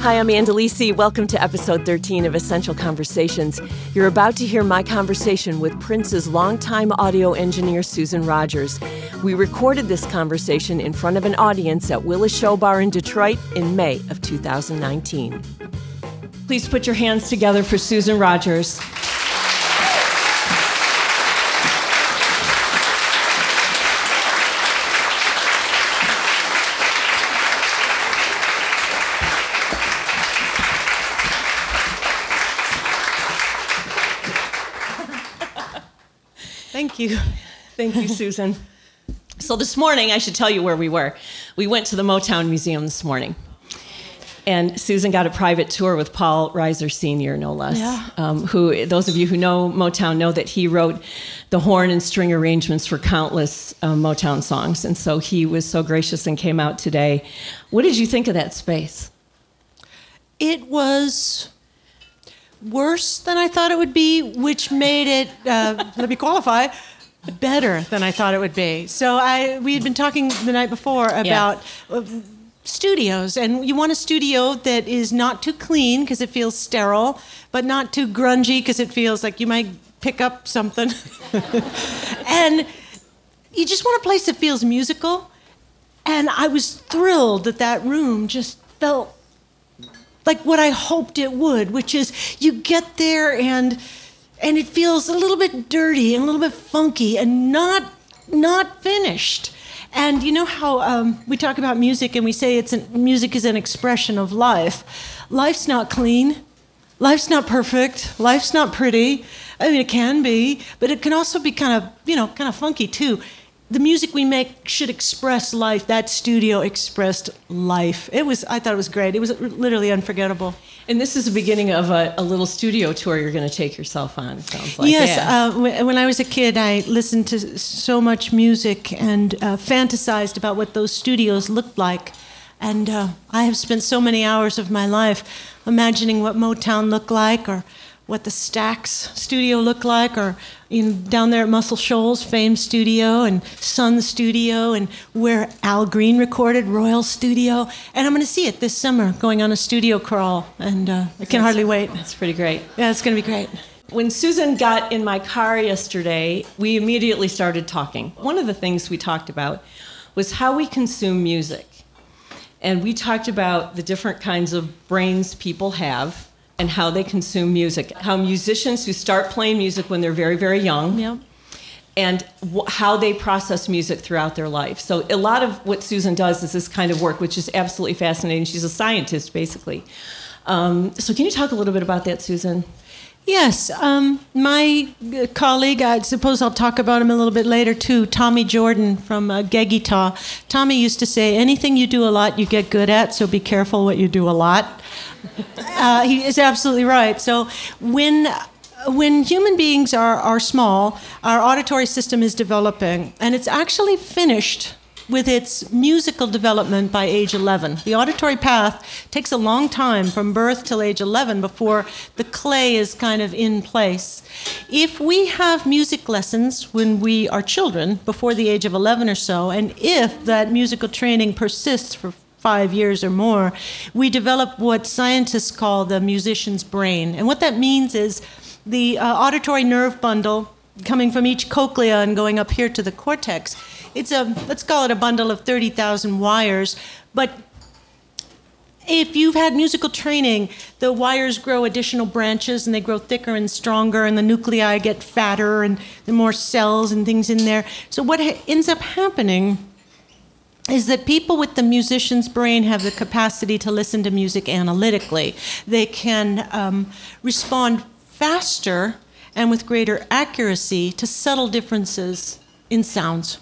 Hi, I'm Ann Delisi. Welcome to episode 13 of Essential Conversations. You're about to hear my conversation with Prince's longtime audio engineer, Susan Rogers. We recorded this conversation in front of an audience at Willis Show Bar in Detroit in May of 2019. Please put your hands together for Susan Rogers. You. Thank you, Susan. So, this morning, I should tell you where we were. We went to the Motown Museum this morning. And Susan got a private tour with Paul Riser Sr., no less. Yeah. Um, who, those of you who know Motown know that he wrote the horn and string arrangements for countless uh, Motown songs. And so he was so gracious and came out today. What did you think of that space? It was worse than I thought it would be, which made it, uh, let me qualify, better than I thought it would be. So I, we had been talking the night before about uh, studios, and you want a studio that is not too clean because it feels sterile, but not too grungy because it feels like you might pick up something. and you just want a place that feels musical. And I was thrilled that that room just felt like what I hoped it would, which is you get there and and it feels a little bit dirty and a little bit funky and not not finished. And you know how um, we talk about music and we say it's an, music is an expression of life. Life's not clean. Life's not perfect. Life's not pretty. I mean, it can be, but it can also be kind of, you know, kind of funky too the music we make should express life. That studio expressed life. It was, I thought it was great. It was literally unforgettable. And this is the beginning of a, a little studio tour you're going to take yourself on, it sounds like. Yes, yeah. uh, when I was a kid, I listened to so much music and uh, fantasized about what those studios looked like. And uh, I have spent so many hours of my life imagining what Motown looked like or what the Stax studio looked like, or know, down there at Muscle Shoals, Fame Studio and Sun Studio, and where Al Green recorded, Royal Studio. And I'm going to see it this summer, going on a studio crawl, and uh, I can That's, hardly wait. That's pretty great. Yeah, it's going to be great. When Susan got in my car yesterday, we immediately started talking. One of the things we talked about was how we consume music. And we talked about the different kinds of brains people have and how they consume music. How musicians who start playing music when they're very, very young. Yeah. And wh- how they process music throughout their life. So, a lot of what Susan does is this kind of work, which is absolutely fascinating. She's a scientist, basically. Um, so, can you talk a little bit about that, Susan? Yes, um, my uh, colleague, I suppose I'll talk about him a little bit later too, Tommy Jordan from uh, Geggy Tah. Tommy used to say, anything you do a lot, you get good at, so be careful what you do a lot. Uh, he is absolutely right. So when when human beings are, are small, our auditory system is developing, and it's actually finished with its musical development by age 11. The auditory path takes a long time from birth till age 11 before the clay is kind of in place. If we have music lessons when we are children, before the age of 11 or so, and if that musical training persists for five years or more, we develop what scientists call the musician's brain. And what that means is the uh, auditory nerve bundle coming from each cochlea and going up here to the cortex. It's a, let's call it a bundle of 30,000 wires, but if you've had musical training, the wires grow additional branches and they grow thicker and stronger, and the nuclei get fatter and there are more cells and things in there. So, what ha- ends up happening is that people with the musician's brain have the capacity to listen to music analytically. They can um, respond faster and with greater accuracy to subtle differences in sounds.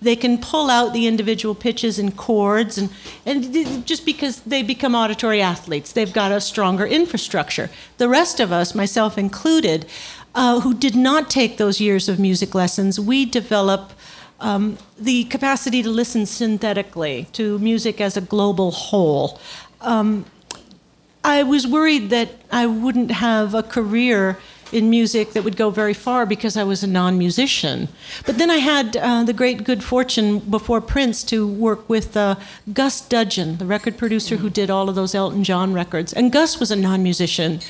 They can pull out the individual pitches and chords, and, and just because they become auditory athletes, they've got a stronger infrastructure. The rest of us, myself included, uh, who did not take those years of music lessons, we develop um, the capacity to listen synthetically to music as a global whole. Um, I was worried that I wouldn't have a career in music that would go very far because I was a non musician. But then I had uh, the great good fortune before Prince to work with uh, Gus Dudgeon, the record producer who did all of those Elton John records. And Gus was a non musician.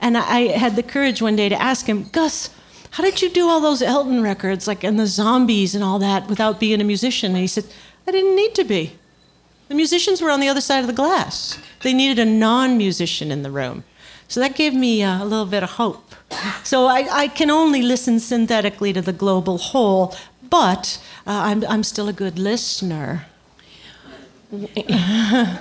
And I had the courage one day to ask him, Gus, how did you do all those Elton records, like and the zombies and all that, without being a musician? And he said, I didn't need to be. The musicians were on the other side of the glass. They needed a non musician in the room. So that gave me uh, a little bit of hope. So I, I, can only listen synthetically to the global whole, but uh, I'm, I'm still a good listener.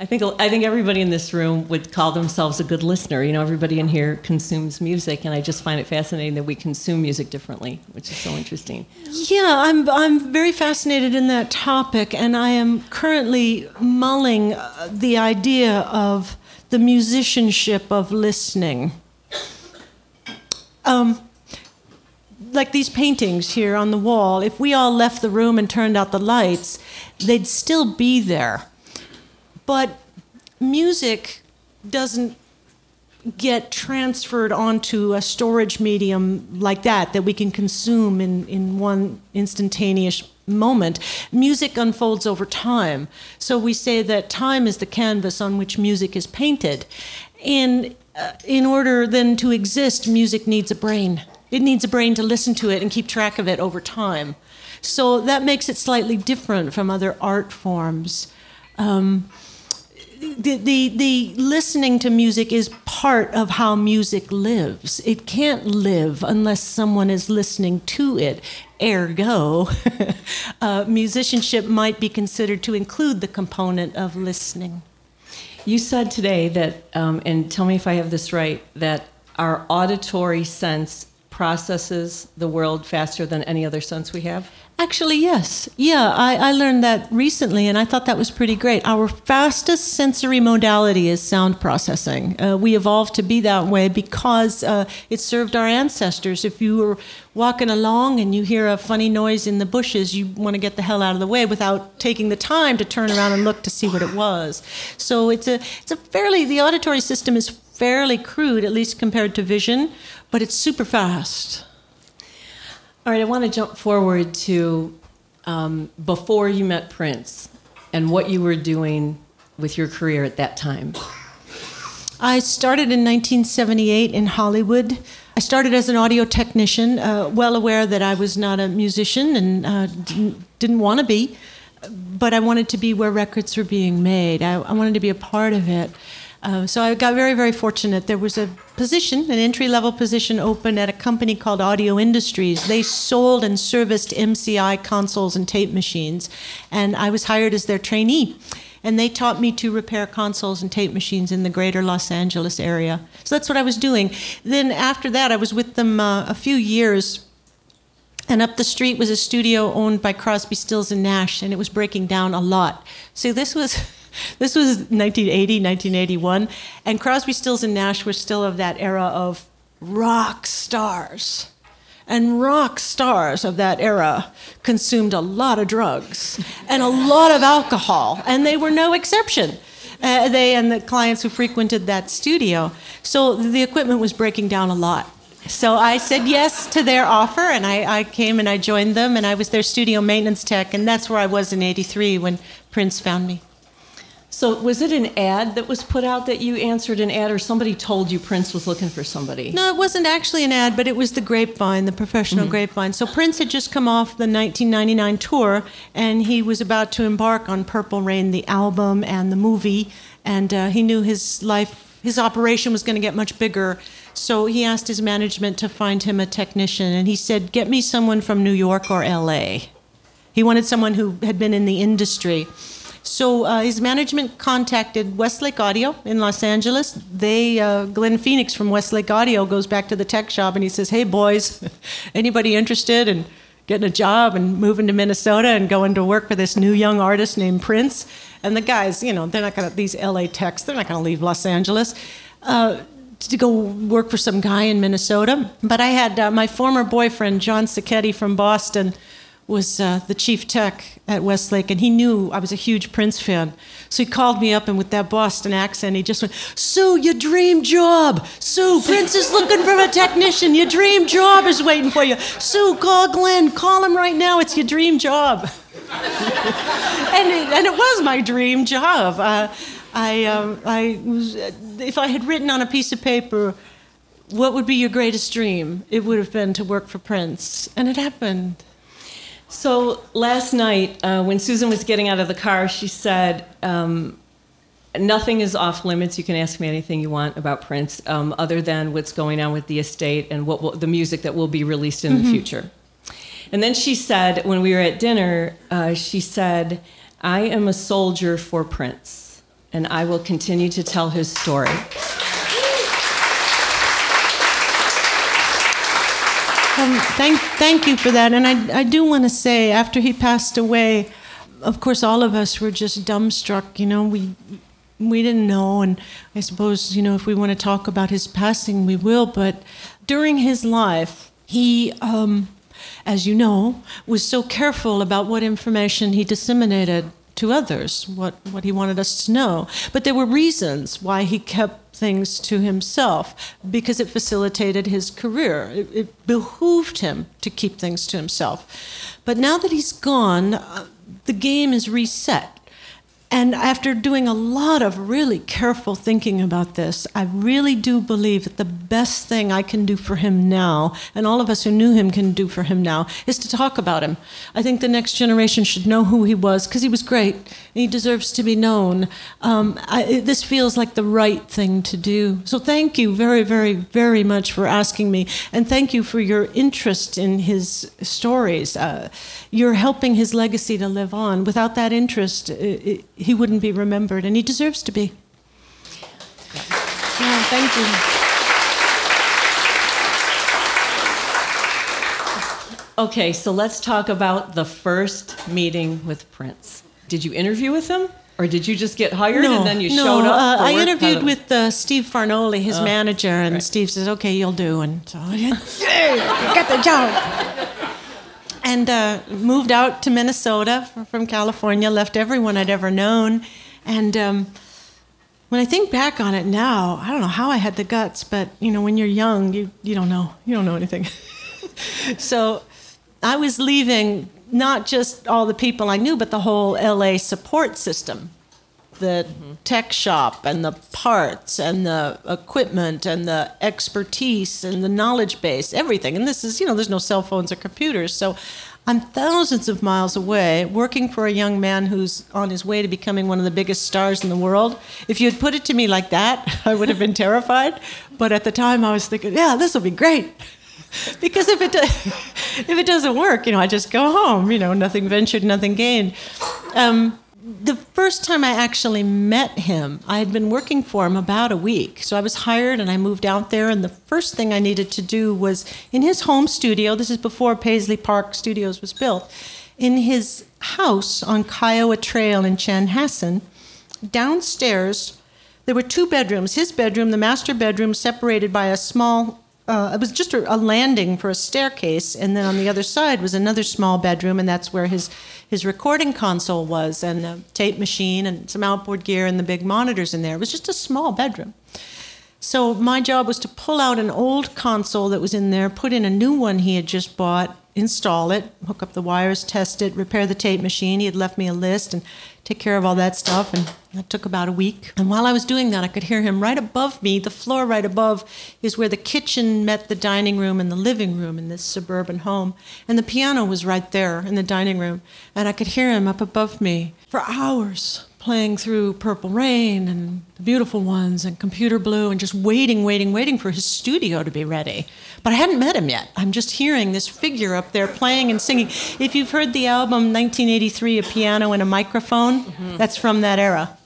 I think I think everybody in this room would call themselves a good listener. You know, everybody in here consumes music, and I just find it fascinating that we consume music differently, which is so interesting. Yeah, I'm I'm very fascinated in that topic, and I am currently mulling uh, the idea of the musicianship of listening. Um, like these paintings here on the wall, if we all left the room and turned out the lights, they'd still be there but music doesn't get transferred onto a storage medium like that that we can consume in, in one instantaneous moment. Music unfolds over time. So we say that time is the canvas on which music is painted. And uh, in order then to exist, music needs a brain. It needs a brain to listen to it and keep track of it over time. So that makes it slightly different from other art forms. Um, the, the, the listening to music is part of how music lives. It can't live unless someone is listening to it. Ergo, uh, musicianship might be considered to include the component of listening. You said today that, um, and tell me if I have this right, that our auditory sense processes the world faster than any other sense we have? Actually, yes. Yeah, I, I learned that recently, and I thought that was pretty great. Our fastest sensory modality is sound processing. Uh, we evolved to be that way because uh, it served our ancestors. If you were walking along and you hear a funny noise in the bushes, you want to get the hell out of the way without taking the time to turn around and look to see what it was. So it's a it's a fairly the auditory system is fairly crude, at least compared to vision, but it's super fast. All right, I want to jump forward to um, before you met Prince and what you were doing with your career at that time. I started in 1978 in Hollywood. I started as an audio technician, uh, well aware that I was not a musician and uh, didn't, didn't want to be, but I wanted to be where records were being made. I, I wanted to be a part of it. Uh, so I got very, very fortunate. There was a position, an entry level position open at a company called Audio Industries. They sold and serviced MCI consoles and tape machines, and I was hired as their trainee. And they taught me to repair consoles and tape machines in the greater Los Angeles area. So that's what I was doing. Then after that, I was with them uh, a few years. And up the street was a studio owned by Crosby, Stills, and Nash, and it was breaking down a lot. So this was this was 1980, 1981, and Crosby, Stills, and Nash were still of that era of rock stars. And rock stars of that era consumed a lot of drugs and a lot of alcohol, and they were no exception. Uh, they and the clients who frequented that studio. So the equipment was breaking down a lot. So I said yes to their offer, and I, I, came and I joined them, and I was their studio maintenance tech, and that's where I was in '83 when Prince found me. So was it an ad that was put out that you answered an ad, or somebody told you Prince was looking for somebody? No, it wasn't actually an ad, but it was the Grapevine, the professional mm-hmm. Grapevine. So Prince had just come off the 1999 tour, and he was about to embark on Purple Rain, the album and the movie, and uh, he knew his life, his operation was going to get much bigger. So he asked his management to find him a technician, and he said, "Get me someone from New York or L.A." He wanted someone who had been in the industry. So uh, his management contacted Westlake Audio in Los Angeles. They, uh, Glenn Phoenix from Westlake Audio, goes back to the tech shop and he says, "Hey boys, anybody interested in getting a job and moving to Minnesota and going to work for this new young artist named Prince?" And the guys, you know, they're not gonna these LA techs, they're not gonna leave Los Angeles. Uh, to go work for some guy in Minnesota. But I had uh, my former boyfriend, John Sacchetti from Boston, was uh, the chief tech at Westlake, and he knew I was a huge Prince fan. So he called me up, and with that Boston accent, he just went, Sue, your dream job. Sue, Prince is looking for a technician. Your dream job is waiting for you. Sue, call Glenn. Call him right now. It's your dream job. and, it, and it was my dream job. Uh, I, um, I was, if I had written on a piece of paper, what would be your greatest dream? It would have been to work for Prince. And it happened. So last night, uh, when Susan was getting out of the car, she said, um, Nothing is off limits. You can ask me anything you want about Prince, um, other than what's going on with the estate and what will, the music that will be released in mm-hmm. the future. And then she said, when we were at dinner, uh, she said, I am a soldier for Prince, and I will continue to tell his story. Um, thank, thank you for that. And I, I do want to say, after he passed away, of course, all of us were just dumbstruck. You know, we we didn't know, and I suppose you know if we want to talk about his passing, we will. But during his life, he, um, as you know, was so careful about what information he disseminated to others, what, what he wanted us to know. But there were reasons why he kept things to himself, because it facilitated his career. It, it behooved him to keep things to himself. But now that he's gone, uh, the game is reset. And after doing a lot of really careful thinking about this, I really do believe that the best thing I can do for him now, and all of us who knew him can do for him now, is to talk about him. I think the next generation should know who he was because he was great. and he deserves to be known. Um, I, this feels like the right thing to do. So thank you very, very, very much for asking me. And thank you for your interest in his stories. Uh, you're helping his legacy to live on. Without that interest, it, it, he wouldn't be remembered, and he deserves to be. Yeah, thank you. Okay, so let's talk about the first meeting with Prince. Did you interview with him? Or did you just get hired no, and then you no, showed up? Uh, I interviewed with uh, Steve Fargnoli, his oh, manager, and right. Steve says, "Okay, you'll do." And so, yeah, got the job and uh, moved out to Minnesota from California, left everyone I'd ever known. And um, when I think back on it now, I don't know how I had the guts, but you know, when you're young, you, you don't know. You don't know anything. so I was leaving not just all the people I knew, but the whole LA support system the mm-hmm. tech shop and the parts and the equipment and the expertise and the knowledge base, everything. And this is, you know, there's no cell phones or computers. So I'm thousands of miles away working for a young man who's on his way to becoming one of the biggest stars in the world. If you had put it to me like that, I would have been terrified. But at the time, I was thinking, yeah, this will be great. because if it, do- if it doesn't work, you know, I just go home, you know, nothing ventured, nothing gained. Um, the first time I actually met him, I had been working for him about a week. So I was hired and I moved out there. And the first thing I needed to do was in his home studio, this is before Paisley Park Studios was built, in his house on Kiowa Trail in Chanhassen, downstairs, there were two bedrooms. His bedroom, the master bedroom, separated by a small uh, it was just a, a, landing for a staircase, and then on the other side was another small bedroom, and that's where his his recording console was, and a tape machine, and some outboard gear, and the big monitors in there. It was just a small bedroom. So my job was to pull out an old console that was in there, put in a new one he had just bought, install it, hook up the wires, test it, repair the tape machine. He had left me a list and take care of all that stuff, and that took about a week. And while I was doing that, I could hear him right above me. The floor right above is where the kitchen met the dining room and the living room in this suburban home. And the piano was right there in the dining room, and I could hear him up above me for hours playing through Purple Rain and The Beautiful Ones and Computer Blue and just waiting, waiting, waiting for his studio to be ready. But I hadn't met him yet. I'm just hearing this figure up there playing and singing. If you've heard the album 1983, A Piano and a Microphone, mm-hmm. that's from that era.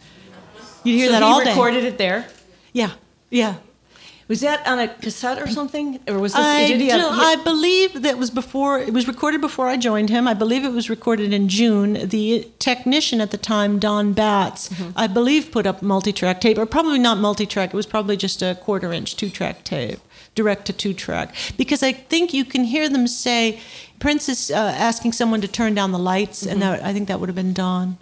You hear so that all day. he recorded it there? Yeah, yeah. Was that on a cassette or something, or was this? I, did he have, he, I believe that was before. It was recorded before I joined him. I believe it was recorded in June. The technician at the time, Don Batts, mm-hmm. I believe, put up multi-track tape, or probably not multi-track. It was probably just a quarter-inch two-track tape, direct to two-track, because I think you can hear them say Prince is uh, asking someone to turn down the lights, and that, I think that would have been Don.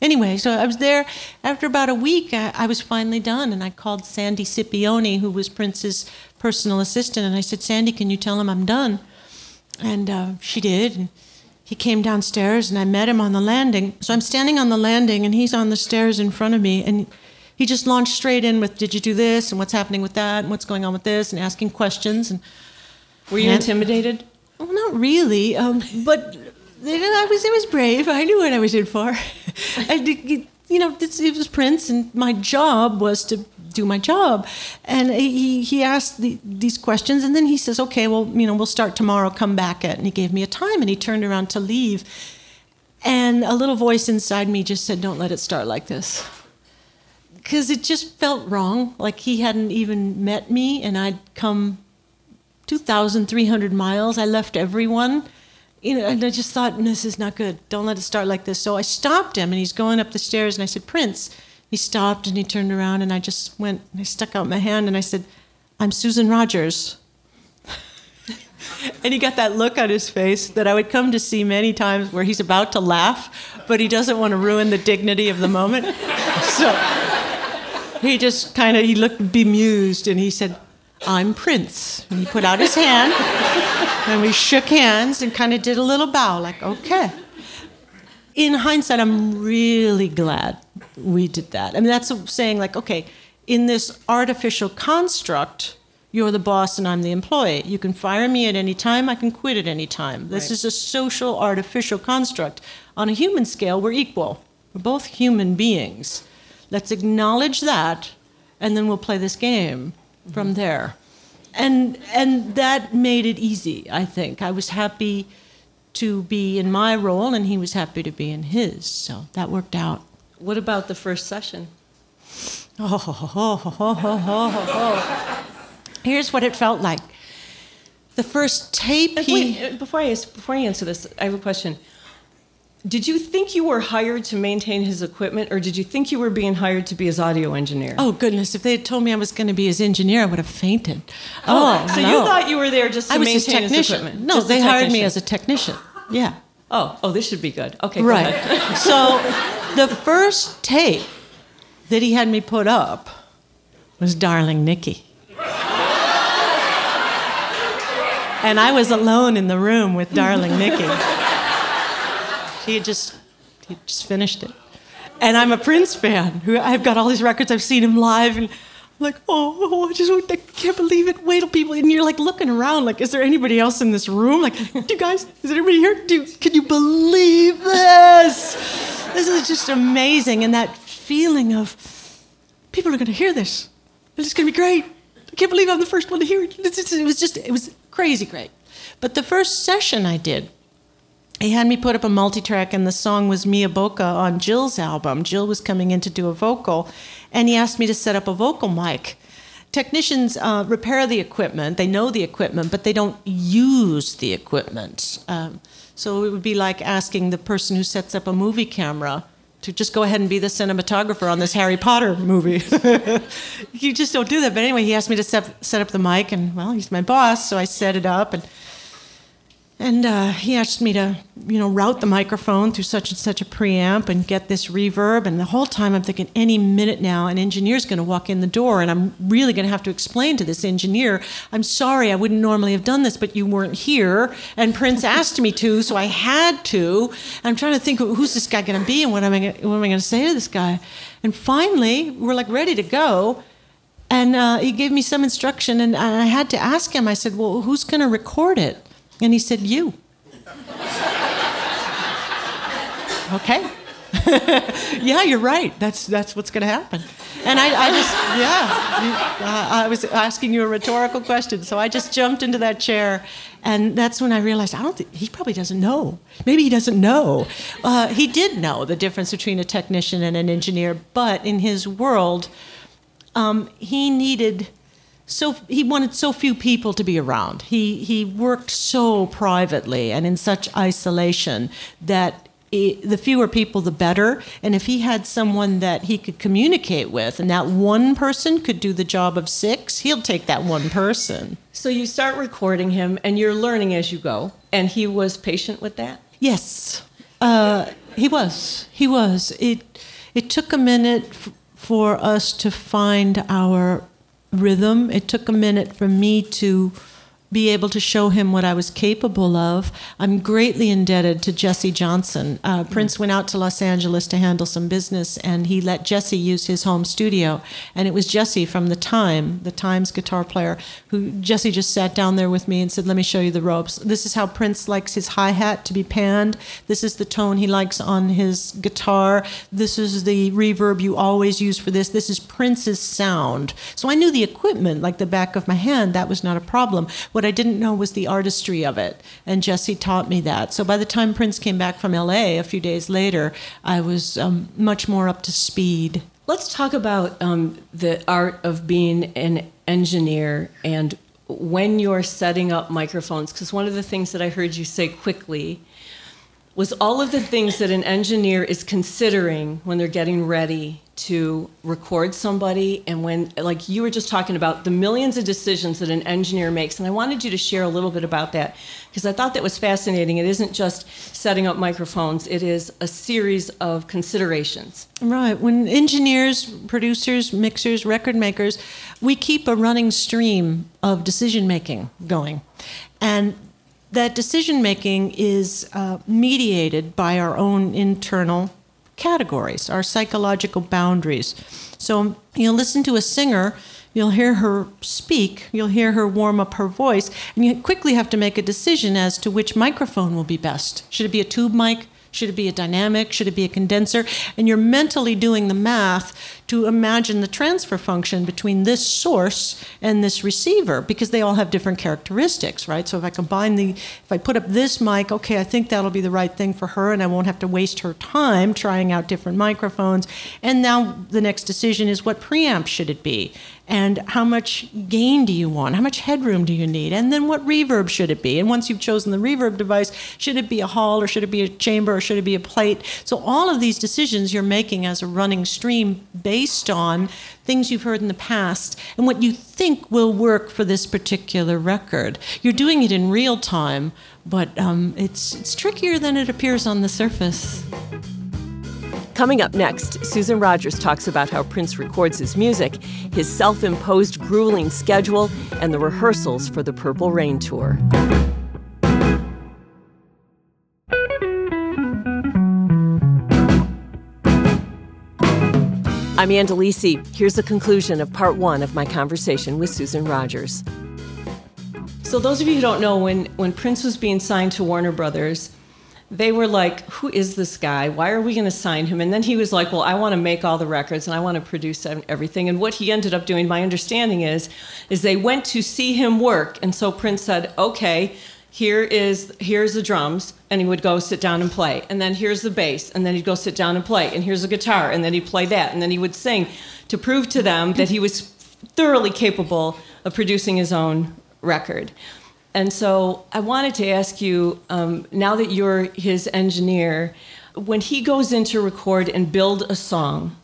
Anyway, so I was there. After about a week, I, I was finally done, and I called Sandy Scipione, who was Prince's personal assistant, and I said, Sandy, can you tell him I'm done? And uh, she did. And he came downstairs, and I met him on the landing. So I'm standing on the landing, and he's on the stairs in front of me, and he just launched straight in with, "Did you do this? And what's happening with that? And what's going on with this?" And asking questions. And Were you And- intimidated? well, not really, um, but I was it was brave. I knew what I was in for. Did- you know, it was Prince, and my job was to do my job. And he he asked the, these questions, and then he says, "Okay, well, you know, we'll start tomorrow. Come back at." And he gave me a time, and he turned around to leave, and a little voice inside me just said, "Don't let it start like this." Because it just felt wrong, like he hadn't even met me, and I'd come 2,300 miles. I left everyone. You know, and I just thought, this is not good. Don't let it start like this. So I stopped him, and he's going up the stairs, and I said, Prince. He stopped, and he turned around, and I just went, and I stuck out my hand, and I said, I'm Susan Rogers. and he got that look on his face that I would come to see many times where he's about to laugh, but he doesn't want to ruin the dignity of the moment. so he just kind of he looked bemused and he said i'm prince and he put out his hand and we shook hands and kind of did a little bow like okay. In hindsight i'm really glad we did that. I mean that's saying like okay in this artificial construct you're the boss and i'm the employee. You can fire me at any time i can quit at any time. This Right. is a social artificial construct on a human scale. We're equal. We're both human beings. Let's acknowledge that, and then we'll play this game from mm-hmm. there. And and that made it easy. I think I was happy to be in my role, and he was happy to be in his. So that worked out. What about the first session? Oh, ho, ho, ho, ho, ho, ho, ho. Here's what it felt like. The first tape he. Wait, before I ask, before I answer this, I have a question. Did you think you were hired to maintain his equipment, or did you think you were being hired to be his audio engineer? Oh goodness! If they had told me I was going to be his engineer, I would have fainted. Oh, oh so you thought you were there just to I was his maintain his, technician. equipment? No, Just they hired me as a technician. Yeah. Oh, oh, this should be good. Okay, go Right. ahead. so the first tape that he had me put up was Darling Nikki. And I was alone in the room with Darling Nikki. She had just he just finished it. And I'm a Prince fan. Who I've got all these records. I've seen him live, and I'm like, oh, oh, I just I can't believe it. Wait till people, and you're like looking around, like, is there anybody else in this room? Like, do you guys, is anybody here? Do can you believe this? This is just amazing, and that feeling of people are going to hear this. It's going to be great. I can't believe I'm the first one to hear it. It was just, it was crazy great. But the first session I did, he had me put up a multi-track and the song was Mia Bocca on Jill's album. Jill was coming in to do a vocal and he asked me to set up a vocal mic. Technicians uh, repair the equipment, they know the equipment, but they don't use the equipment. Um, so it would be like asking the person who sets up a movie camera to just go ahead and be the cinematographer on this Harry Potter movie. you just don't do that. But anyway, he asked me to set, set up the mic, and well, he's my boss, so I set it up. And and uh, he asked me to, you know, route the microphone through such and such a preamp and get this reverb. And the whole time I'm thinking, any minute now, an engineer's going to walk in the door, and I'm really going to have to explain to this engineer, I'm sorry, I wouldn't normally have done this, but you weren't here, and Prince asked me to, so I had to. I'm trying to think, who's this guy going to be, and what am I, gonna, what am I going to say to this guy? And finally, we're like ready to go. And uh, he gave me some instruction, and I had to ask him. I said, "Well, who's going to record it?" And he said, "You." okay. yeah, you're right. That's that's what's going to happen. And I, I just yeah, I, I was asking you a rhetorical question, so I just jumped into that chair, and that's when I realized I don't think he probably doesn't know. Maybe he doesn't know. Uh, he did know the difference between a technician and an engineer, but in his world, um, he needed so he wanted so few people to be around. He he worked so privately and in such isolation that the fewer people, the better. And if he had someone that he could communicate with, and that one person could do the job of six, he'll take that one person. So you start recording him, and you're learning as you go. And he was patient with that. Yes, uh, he was. He was. It. It took a minute f- for us to find our rhythm. It took a minute for me to be able to show him what I was capable of. I'm greatly indebted to Jesse Johnson. Uh. Prince went out to Los Angeles to handle some business, and he let Jesse use his home studio. And it was Jesse from the Time, the Times guitar player, who Jesse just sat down there with me and said, "Let me show you the ropes. This is how Prince likes his hi hat to be panned. This is the tone he likes on his guitar. This is the reverb you always use for this. This is Prince's sound." So I knew the equipment like the back of my hand. That was not a problem what I didn't know was the artistry of it. And Jesse taught me that. So by the time Prince came back from LA a few days later, I was um, much more up to speed. Let's talk about um, the art of being an engineer and when you're setting up microphones. Because one of the things that I heard you say quickly was all of the things that an engineer is considering when they're getting ready to record somebody and when like you were just talking about the millions of decisions that an engineer makes and i wanted you to share a little bit about that because i thought that was fascinating. It isn't just setting up microphones it is a series of considerations. Right. When engineers producers mixers record makers we keep a running stream of decision making going. And that decision making is uh, mediated by our own internal categories, our psychological boundaries. So you'll listen to a singer, you'll hear her speak, you'll hear her warm up her voice, and you quickly have to make a decision as to which microphone will be best. Should it be a tube mic? Should it be a dynamic? Should it be a condenser? And you're mentally doing the math to imagine the transfer function between this source and this receiver because they all have different characteristics, right? So if I combine the, if I put up this mic, okay, I think that'll be the right thing for her and I won't have to waste her time trying out different microphones. And now the next decision is what preamp should it be? and how much gain do you want? How much headroom do you need? And then what reverb should it be? And once you've chosen the reverb device, should it be a hall or should it be a chamber or should it be a plate? So all of these decisions you're making as a running stream based on things you've heard in the past and what you think will work for this particular record. You're doing it in real time, but um, it's, it's trickier than it appears on the surface. Coming up next, Susan Rogers talks about how Prince records his music, his self imposed grueling schedule, and the rehearsals for the Purple Rain Tour. I'm Ann Delisi. Here's the conclusion of part one of my conversation with Susan Rogers. So, those of you who don't know, when, when Prince was being signed to Warner Brothers, they were like, Who is this guy? Why are we going to sign him? And then he was like, Well, I want to make all the records and I want to produce everything. And what he ended up doing, my understanding is, is they went to see him work. And so Prince said, Okay, here is here's the drums and he would go sit down and play and then here's the bass and then he'd go sit down and play and here's the guitar and then he'd play that and then he would sing to prove to them that he was thoroughly capable of producing his own record and so I wanted to ask you um, now that you're his engineer, when he goes in to record and build a song,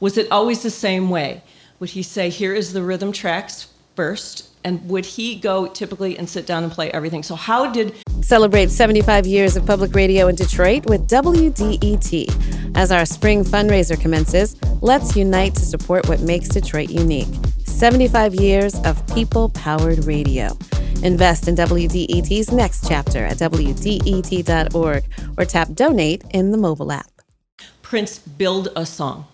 was it always the same way? Would he say, Here is the rhythm tracks first? And would he go typically and sit down and play everything? So, how did. Celebrate 75 years of public radio in Detroit with WDET. As our spring fundraiser commences, let's unite to support what makes Detroit unique. 75 years of people powered radio. Invest in WDET's next chapter at WDET.org or tap donate in the mobile app. Prince build a song.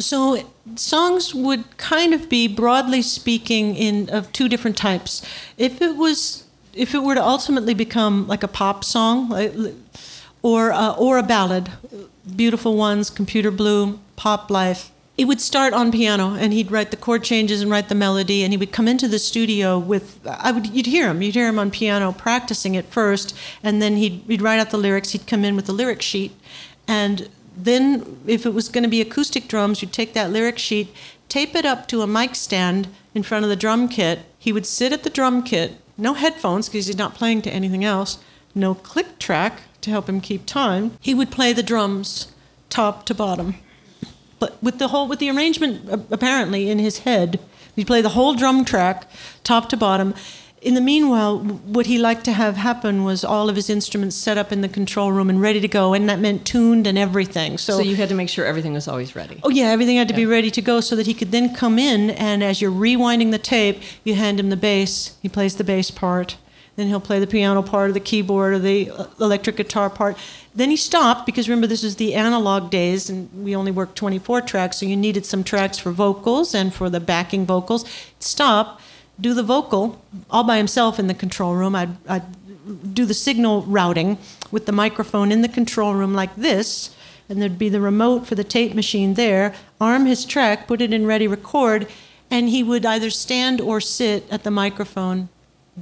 So songs would kind of be broadly speaking in of two different types. If it was if it were to ultimately become like a pop song or uh, or a ballad, beautiful ones, computer blue, pop life, it would start on piano and he'd write the chord changes and write the melody and he would come into the studio with I would you'd hear him you'd hear him on piano practicing it first and then he'd, he'd write out the lyrics he'd come in with the lyric sheet and then if it was going to be acoustic drums you'd take that lyric sheet tape it up to a mic stand in front of the drum kit he would sit at the drum kit no headphones because he's not playing to anything else no click track to help him keep time, he would play the drums top to bottom. But with the whole with the arrangement apparently in his head, he'd play the whole drum track top to bottom. In the meanwhile, what he liked to have happen was all of his instruments set up in the control room and ready to go, and that meant tuned and everything. So, so you had to make sure everything was always ready. Oh yeah, everything had to yeah. be ready to go so that he could then come in, and as you're rewinding the tape, you hand him the bass. He plays the bass part then he'll play the piano part or the keyboard or the uh, electric guitar part. Then he stopped because remember this is the analog days and we only worked 24 tracks, so you needed some tracks for vocals and for the backing vocals. Stop, do the vocal all by himself in the control room. I'd, I'd do the signal routing with the microphone in the control room like this, and there'd be the remote for the tape machine there. Arm his track, put it in ready record, and he would either stand or sit at the microphone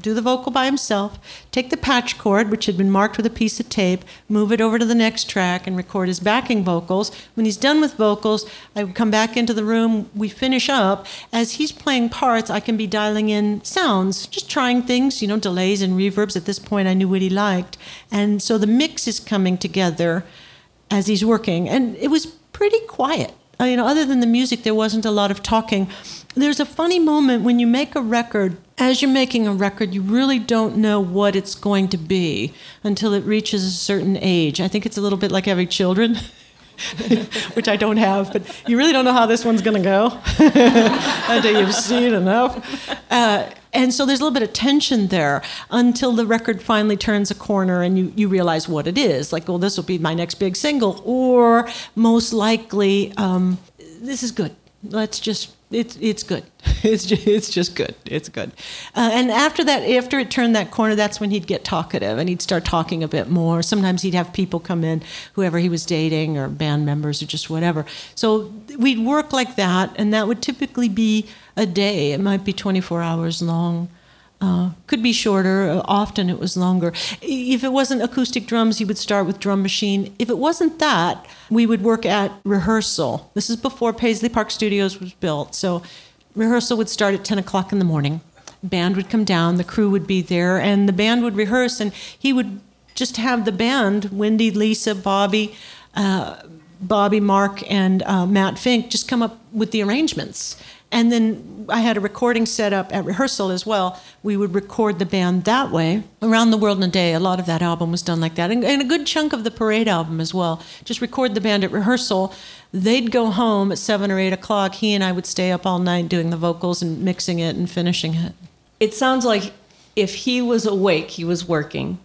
do the vocal by himself, take the patch cord, which had been marked with a piece of tape, move it over to the next track, and record his backing vocals. When he's done with vocals, I would come back into the room, we finish up. As he's playing parts, I can be dialing in sounds, just trying things, you know, delays and reverbs. At this point, I knew what he liked. And so the mix is coming together as he's working. And it was pretty quiet. Uh, you know, other than the music, there wasn't a lot of talking. There's a funny moment when you make a record as you're making a record, you really don't know what it's going to be until it reaches a certain age. I think it's a little bit like having children, which I don't have, but you really don't know how this one's going to go until you've seen enough. Uh, and so there's a little bit of tension there until the record finally turns a corner and you, you realize what it is. Like, well, this will be my next big single, or most likely, um, this is good. Let's just it's it's good. It's just, it's just good. It's good. Uh, and after that, after it turned that corner, that's when he'd get talkative and he'd start talking a bit more. Sometimes he'd have people come in, whoever he was dating or band members or just whatever. So we'd work like that, and that would typically be a day. It might be 24 hours long. Uh, could be shorter. Uh, often it was longer. If it wasn't acoustic drums, you would start with drum machine. If it wasn't that, we would work at rehearsal. This is before Paisley Park Studios was built. So rehearsal would start at 10 o'clock in the morning. Band would come down, the crew would be there, and the band would rehearse, and he would just have the band, Wendy, Lisa, Bobby, uh, Bobby, Mark, and uh, Matt Fink, just come up with the arrangements. And then I had a recording set up at rehearsal as well. We would record the band that way. Around the World in a Day, a lot of that album was done like that. And, and, a good chunk of the Parade album as well. Just record the band at rehearsal. They'd go home at 7 or 8 o'clock. He and I would stay up all night doing the vocals and mixing it and finishing it. It sounds like if he was awake, he was working.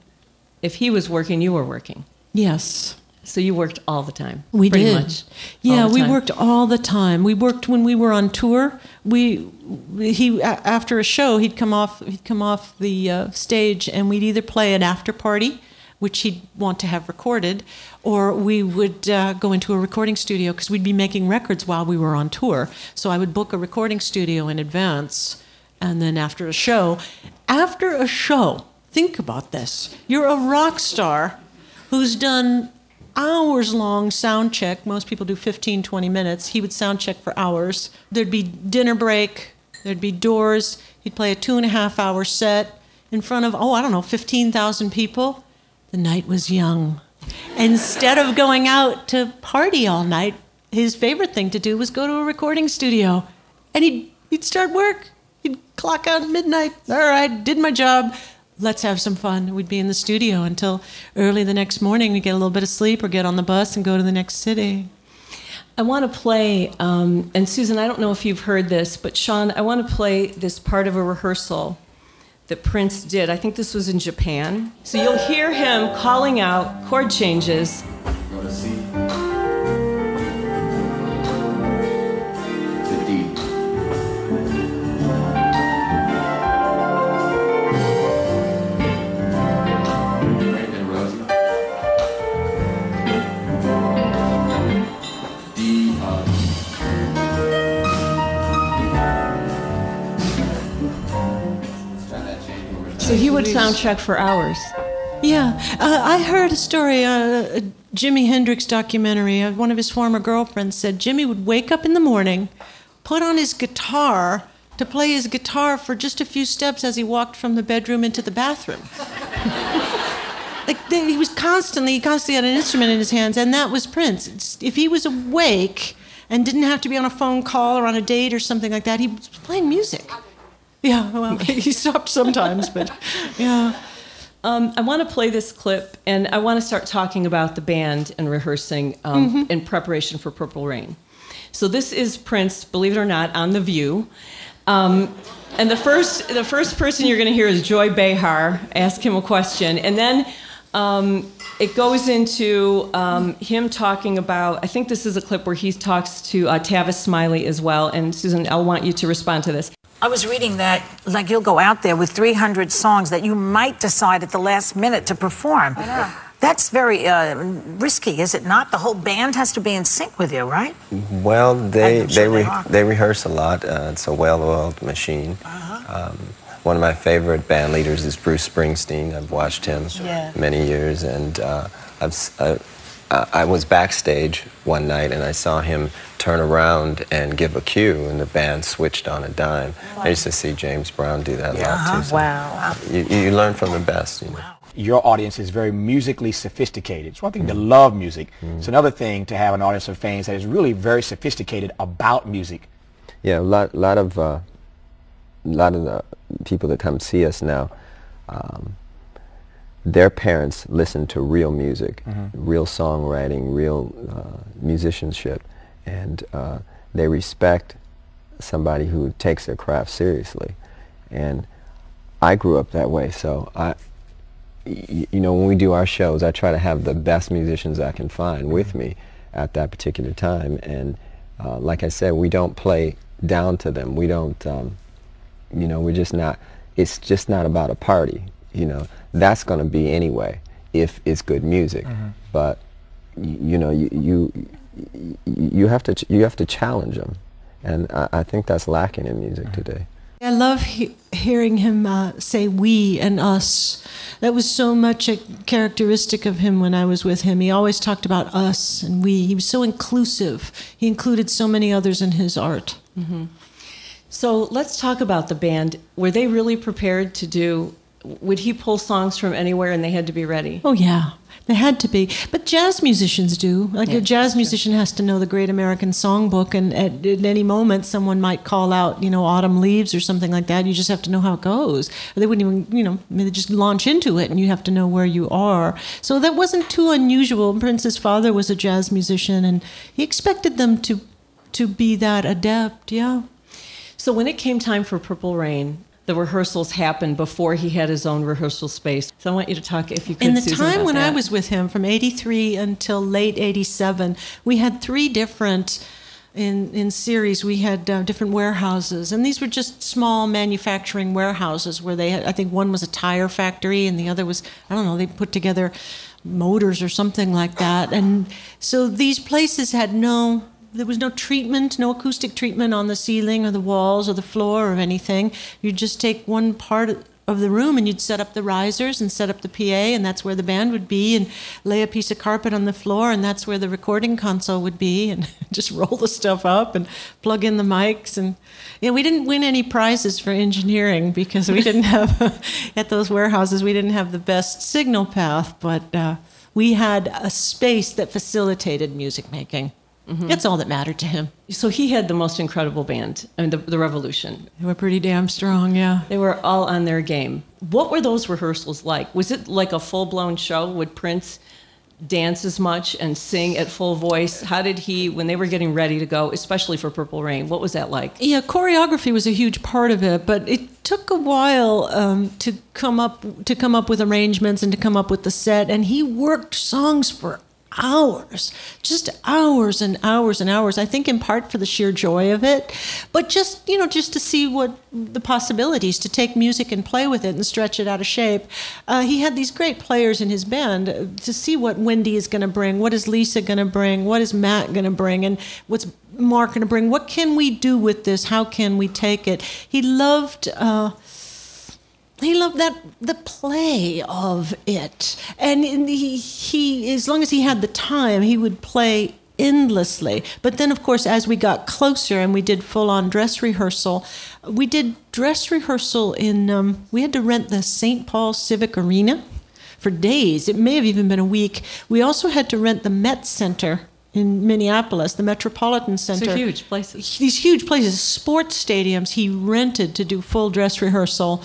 If he was working, you were working. Yes. So you worked all the time. We did. Much, yeah, we worked all the time. We worked when we were on tour. We he after a show he'd come off he'd come off the uh, stage and we'd either play an after party, which he'd want to have recorded, or we would uh, go into a recording studio because we'd be making records while we were on tour. So I would book a recording studio in advance, and then after a show, after a show, think about this: you're a rock star who's done hours long sound check. Most people do 15, 20 minutes. He would sound check for hours. There'd be dinner break, there'd be doors. He'd play a two and a half hour set in front of, oh, I don't know, 15,000 people. The night was young. Instead of going out to party all night, his favorite thing to do was go to a recording studio. And he'd, he'd start work. He'd clock out midnight. All right, did my job let's have some fun. We'd be in the studio until early the next morning. We get a little bit of sleep or get on the bus and go to the next city. I want to play, um, and Susan, I don't know if you've heard this, but Sean, I want to play this part of a rehearsal that Prince did. I think this was in Japan. So you'll hear him calling out chord changes. So he would sound check for hours. Yeah, uh, I heard a story, uh, a Jimi Hendrix documentary. Uh, one of his former girlfriends said Jimi would wake up in the morning, put on his guitar to play his guitar for just a few steps as he walked from the bedroom into the bathroom. like they, he was constantly, he constantly had an instrument in his hands, and that was Prince. It's, if he was awake and didn't have to be on a phone call or on a date or something like that, he was playing music. Yeah, well, he stopped sometimes, but yeah. Um, I want to play this clip, and I want to start talking about the band and rehearsing um, mm-hmm. in preparation for Purple Rain. So this is Prince, believe it or not, on The View. Um, and the first, the first person you're going to hear is Joy Behar. Ask him a question, and then um, it goes into um, him talking about. I think this is a clip where he talks to uh, Tavis Smiley as well. And Susan, I want you to respond to this. I was reading that, like, you'll go out there with 300 songs that you might decide at the last minute to perform. I know. That's very uh, risky, is it not? The whole band has to be in sync with you, right? Well, they sure they, re- they, they, rehearse a lot. Uh, it's a well-oiled machine. Uh-huh. Um, one of my favorite band leaders is Bruce Springsteen. I've watched him yeah. many years, and uh, I've, uh, I was backstage one night and I saw him turn around and give a cue, and the band switched on a dime. Wow. I used to see James Brown do that yeah. a lot too. So wow. You, you learn from the best. You know. Wow. Your audience is very musically sophisticated. It's one thing mm. to love music. Mm. It's another thing to have an audience of fans that is really very sophisticated about music. Yeah, a lot, lot of, uh, lot of the people that come see us now. Um, their parents listen to real music, mm-hmm. real songwriting, real uh, musicianship, and uh, they respect somebody who takes their craft seriously. And I grew up that way, so I, you know, when we do our shows, I try to have the best musicians I can find with mm-hmm. me at that particular time. And uh, like I said, we don't play down to them. We don't, um, you know, we're just not. It's just not about a party. You know, that's going to be anyway if it's good music. Mm-hmm. But you know, you, you you have to you have to challenge them, and I, I think that's lacking in music mm-hmm. today. I love he- hearing him uh, say "we" and "us." That was so much a characteristic of him when I was with him. He always talked about us and we. He was so inclusive. He included so many others in his art. Mm-hmm. So let's talk about the band. Were they really prepared to do would he pull songs from anywhere and they had to be ready? Oh yeah, they had to be. But jazz musicians do. Like yeah, a jazz musician true. has to know the Great American Songbook, and at, at, any moment someone might call out, you know, "Autumn Leaves" or something like that. You just have to know how it goes. Or they wouldn't even, you know, they just launch into it, and you have to know where you are. So that wasn't too unusual. Prince's father was a jazz musician, and he expected them to to be that adept. Yeah. So when it came time for Purple Rain, the rehearsals happened before he had his own rehearsal space. So I want you to talk, if you could. In the Susan, time when that. I was with him, from '83 until late '87, we had three different. In, in series, we had uh, different warehouses, and these were just small manufacturing warehouses where they had, I think one was a tire factory, and the other was, I don't know, they put together motors or something like that. And so these places had no there was no treatment, no acoustic treatment on the ceiling or the walls or the floor or anything. You'd just take one part of the room and you'd set up the risers and set up the PA and that's where the band would be and lay a piece of carpet on the floor and that's where the recording console would be and just roll the stuff up and plug in the mics and yeah we didn't win any prizes for engineering because we didn't have at those warehouses we didn't have the best signal path but uh, we had a space that facilitated music making Mm-hmm. That's all that mattered to him. So he had the most incredible band. I mean, the, the Revolution. They were pretty damn strong, yeah. They were all on their game. What were those rehearsals like? Was it like a full blown show? Would Prince dance as much and sing at full voice? How did he, when they were getting ready to go, especially for Purple Rain, what was that like? Yeah, choreography was a huge part of it, but it took a while um, to come up to come up with arrangements and to come up with the set. And he worked songs for hours, just hours and hours and hours. I think in part for the sheer joy of it, but just, you know, just to see what the possibilities to take music and play with it and stretch it out of shape. Uh, he had these great players in his band uh, to see what Wendy is going to bring, what is Lisa going to bring, what is Matt going to bring, and what's Mark going to bring. What can we do with this? How can we take it? He loved. Uh, he loved that the play of it and he, he as long as he had the time he would play endlessly but then of course as we got closer and we did full on dress rehearsal we did dress rehearsal in um, we had to rent the st paul civic arena for days. It may have even been a week. We also had to rent the Met Center in Minneapolis, the Metropolitan Center. So huge places. These huge places, sports stadiums. He rented to do full dress rehearsal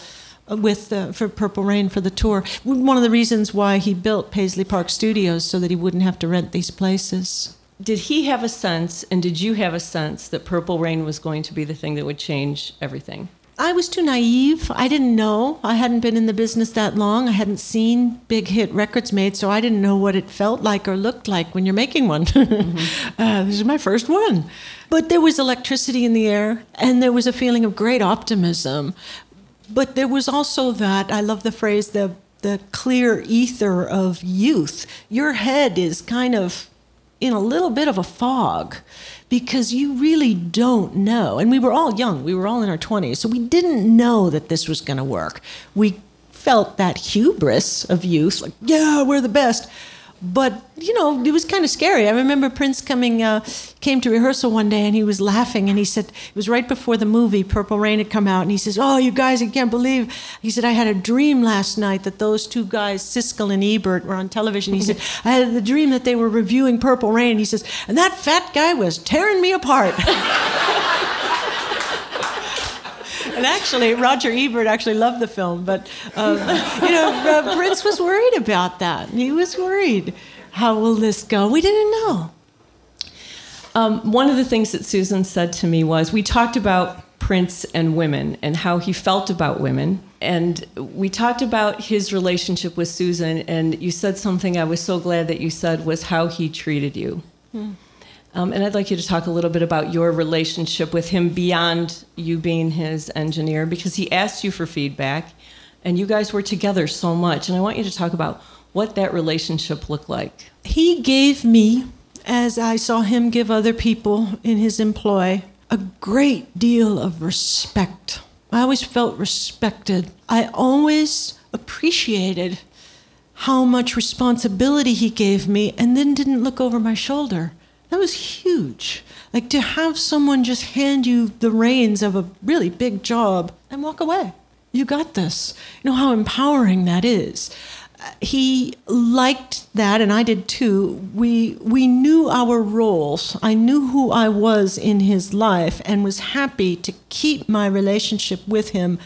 with uh, for Purple Rain for the tour. One of the reasons why he built Paisley Park Studios so that he wouldn't have to rent these places. Did he have a sense, and did you have a sense that Purple Rain was going to be the thing that would change everything? I was too naive. I didn't know. I hadn't been in the business that long. I hadn't seen big hit records made, so I didn't know what it felt like or looked like when you're making one. Mm-hmm. uh, this is my first one. But there was electricity in the air, and there was a feeling of great optimism. But there was also that I love the phrase the the clear ether of youth. Your head is kind of in a little bit of a fog because you really don't know. And we were all young, we were all in our 20s, so we didn't know that this was going to work. We felt that hubris of youth, like, yeah, we're the best but you know it was kind of scary. I remember prince coming uh, came to rehearsal one day and he was laughing and he said it was right before the movie purple rain had come out and he says oh you guys i can't believe he said i had a dream last night that those two guys siskel and ebert were on television. He said i had the dream that they were reviewing purple rain. He says and that fat guy was tearing me apart and actually, Roger Ebert actually loved the film, but um, you know, uh, Prince was worried about that. He was worried. How will this go? We didn't know. Um, one of the things that Susan said to me was we talked about Prince and women and how he felt about women. And we talked about his relationship with Susan, and you said something I was so glad that you said was how he treated you. Hmm. Um, and I'd like you to talk a little bit about your relationship with him beyond you being his engineer, because he asked you for feedback, and you guys were together so much. And I want you to talk about what that relationship looked like. He gave me, as I saw him give other people in his employ, a great deal of respect. I always felt respected. I always appreciated how much responsibility he gave me and then didn't look over my shoulder. That was huge. Like to have someone just hand you the reins of a really big job and walk away. You got this. You know how empowering that is. Uh, he liked that, and I did too. We we knew our roles. I knew who I was in his life, and was happy to keep my relationship with him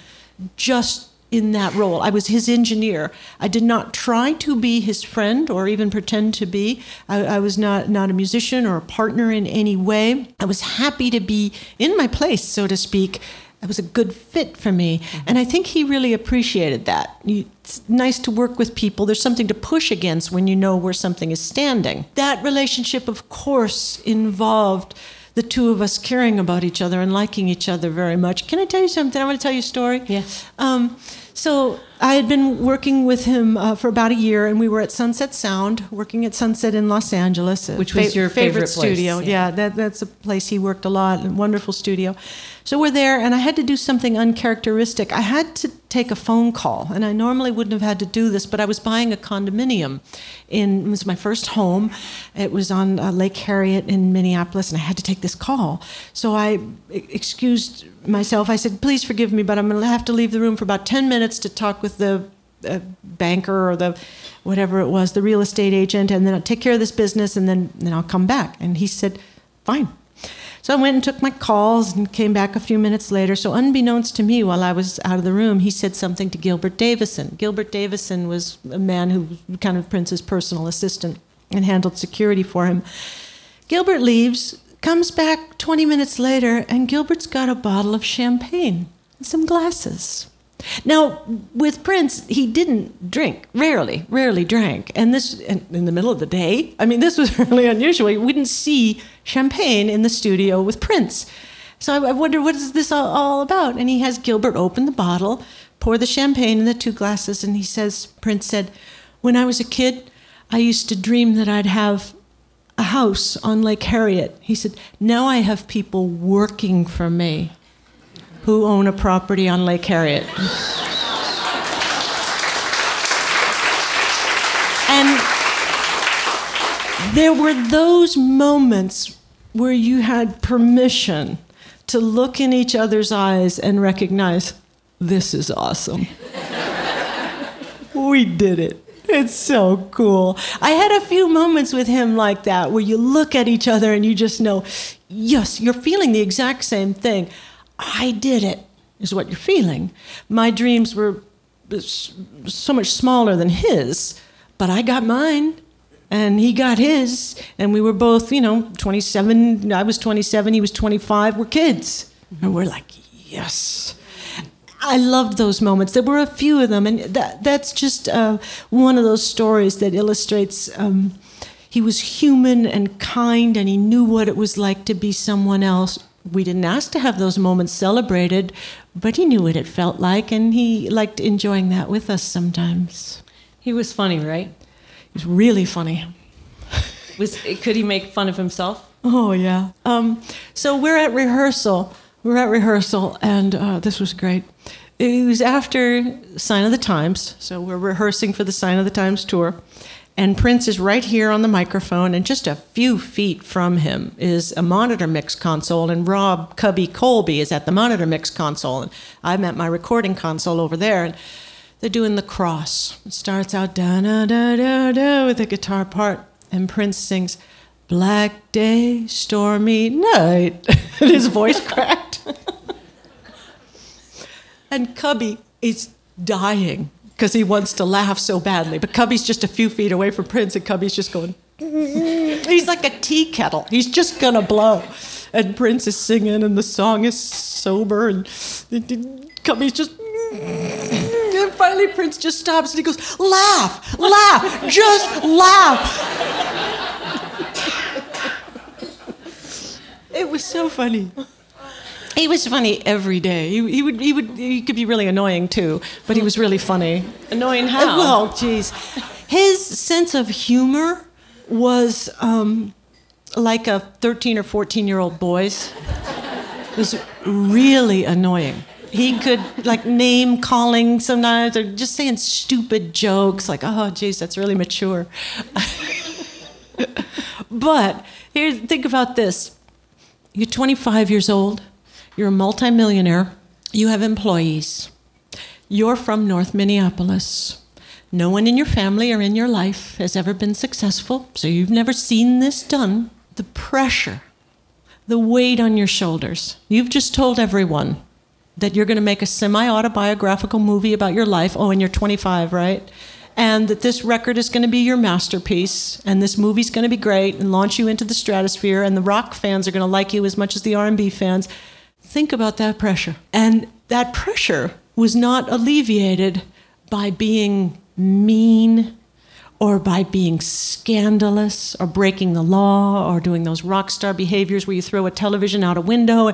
just in that role. I was his engineer. I did not try to be his friend or even pretend to be. I, I, was not, not a musician or a partner in any way. I was happy to be in my place, so to speak. It was a good fit for me. Mm-hmm. And I think he really appreciated that. It's nice to work with people. There's something to push against when you know where something is standing. That relationship, of course, involved the two of us caring about each other and liking each other very much. Can I tell you something? I want to tell you a story. Yes. Um, so I had been working with him uh, for about a year, and we were at Sunset Sound, working at Sunset in Los Angeles, which was fa- your favorite, favorite studio. Yeah, yeah that, that's a place he worked a lot, a wonderful studio. So we're there, and I had to do something uncharacteristic. I had to take a phone call, and I normally wouldn't have had to do this, but I was buying a condominium. In it was my first home. It was on uh, Lake Harriet in Minneapolis, and I had to take this call. So I excused myself. I said, "Please forgive me, but I'm going to have to leave the room for about ten minutes to talk with the uh, banker or the whatever it was, the real estate agent, and then I'll take care of this business, and then then I'll come back." And he said, "Fine." So I went and took my calls and came back a few minutes later. So, unbeknownst to me, while I was out of the room, he said something to Gilbert Davison. Gilbert Davison was a man who was kind of Prince's personal assistant and handled security for him. Gilbert leaves, comes back 20 minutes later, and Gilbert's got a bottle of champagne and some glasses. Now, with Prince, he didn't drink, rarely, rarely drank. And this, in, the middle of the day, I mean, this was really unusual. We didn't see champagne in the studio with Prince. So I, I wondered, what is this all, all about? And he has Gilbert open the bottle, pour the champagne in the two glasses, and he says, Prince said, When I was a kid, I used to dream that I'd have a house on Lake Harriet. He said, Now I have people working for me who own a property on Lake Harriet. and there were those moments where you had permission to look in each other's eyes and recognize this is awesome. we did it. it's so cool. I had a few moments with him like that where you look at each other and you just know, yes, you're feeling the exact same thing. I did it, is what you're feeling. My dreams were so much smaller than his, but I got mine and he got his, and we were both, you know, 27. I was 27, he was 25. We're kids. And we're like, yes. I loved those moments. There were a few of them, and that, that's just uh, one of those stories that illustrates um, he was human and kind, and he knew what it was like to be someone else. We didn't ask to have those moments celebrated, but he knew what it felt like, and he liked enjoying that with us sometimes. He was funny, right? He was really funny. Was could he make fun of himself? Oh yeah. Um, so we're at rehearsal. We're at rehearsal, and uh, this was great. It was after Sign of the Times, so we're rehearsing for the Sign of the Times tour. And Prince is right here on the microphone, and just a few feet from him is a monitor mix console, and Rob Cubby Colby is at the monitor mix console, and I'm at my recording console over there. And they're doing the cross. It starts out da da da da da with the guitar part, and Prince sings "Black Day, Stormy Night," and his voice cracked. and Cubby is dying because he wants to laugh so badly, but Cubby's just a few feet away from Prince, and Cubby's just going. He's like a tea kettle. He's just gonna blow. And Prince is singing, and the song is sober, and Cubby's just and finally, Prince just stops and he goes, Laugh, laugh, just laugh. it was so funny. He was funny every day. He, he, would, he, would, he could be really annoying too, but he was really funny. Annoying how? Well, jeez. His sense of humor was um, like a 13 or 14 year old boy's. It was really annoying he could like name calling sometimes or just saying stupid jokes like oh geez that's really mature but here think about this you're 25 years old you're a multimillionaire you have employees you're from north minneapolis no one in your family or in your life has ever been successful so you've never seen this done the pressure the weight on your shoulders you've just told everyone that you're going to make a semi autobiographical movie about your life. Oh, and you're 25, right? And that this record is going to be your masterpiece, and this movie's going to be great and launch you into the stratosphere, and the rock fans are going to like you as much as the R&B fans. Think about that pressure. And that pressure was not alleviated by being mean or by being scandalous or breaking the law or doing those rock star behaviors where you throw a television out a window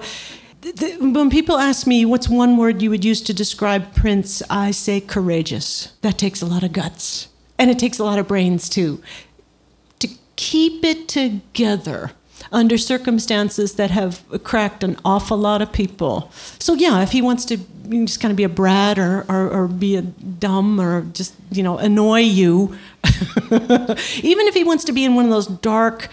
when people ask me what's one word you would use to describe Prince, I say courageous. That takes a lot of guts. And it takes a lot of brains too. To keep it together under circumstances that have cracked an awful lot of people. So, yeah, if he wants to just kind of be a brat or, or, or be a dumb or just, you know, annoy you, even if he wants to be in one of those dark,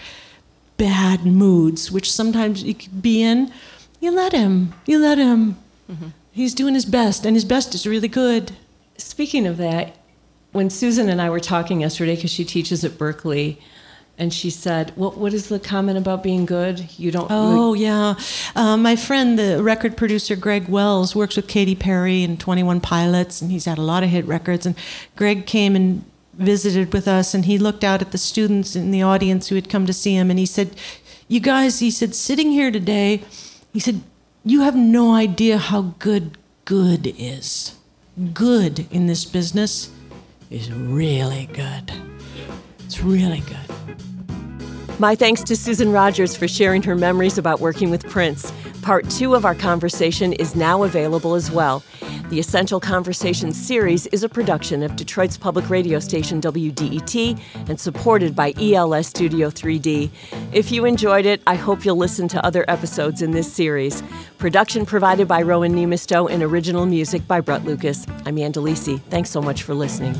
bad moods, which sometimes he could be in, you let him. You let him. Mm-hmm. He's doing his best, and his best is really good. Speaking of that, when Susan and I were talking yesterday, because she teaches at Berklee, and she said, "What what is the comment about being good? You don't." Oh yeah, uh, my friend, the record producer Greg Wells, works with Katy Perry and Twenty One Pilots, and he's had a lot of hit records. And Greg came and visited with us, and he looked out at the students in the audience who had come to see him, and he said, "You guys," he said, "sitting here today." He said, You have no idea how good good is. Good in this business is really good. It's really good. My thanks to Susan Rogers for sharing her memories about working with Prince. Part two of our conversation is now available as well. The Essential Conversations series is a production of Detroit's public radio station WDET and supported by ELS Studio 3D. If you enjoyed it, I hope you'll listen to other episodes in this series. Production provided by Rowan Niemisto and original music by Brett Lucas. I'm Ann. Thanks so much for listening.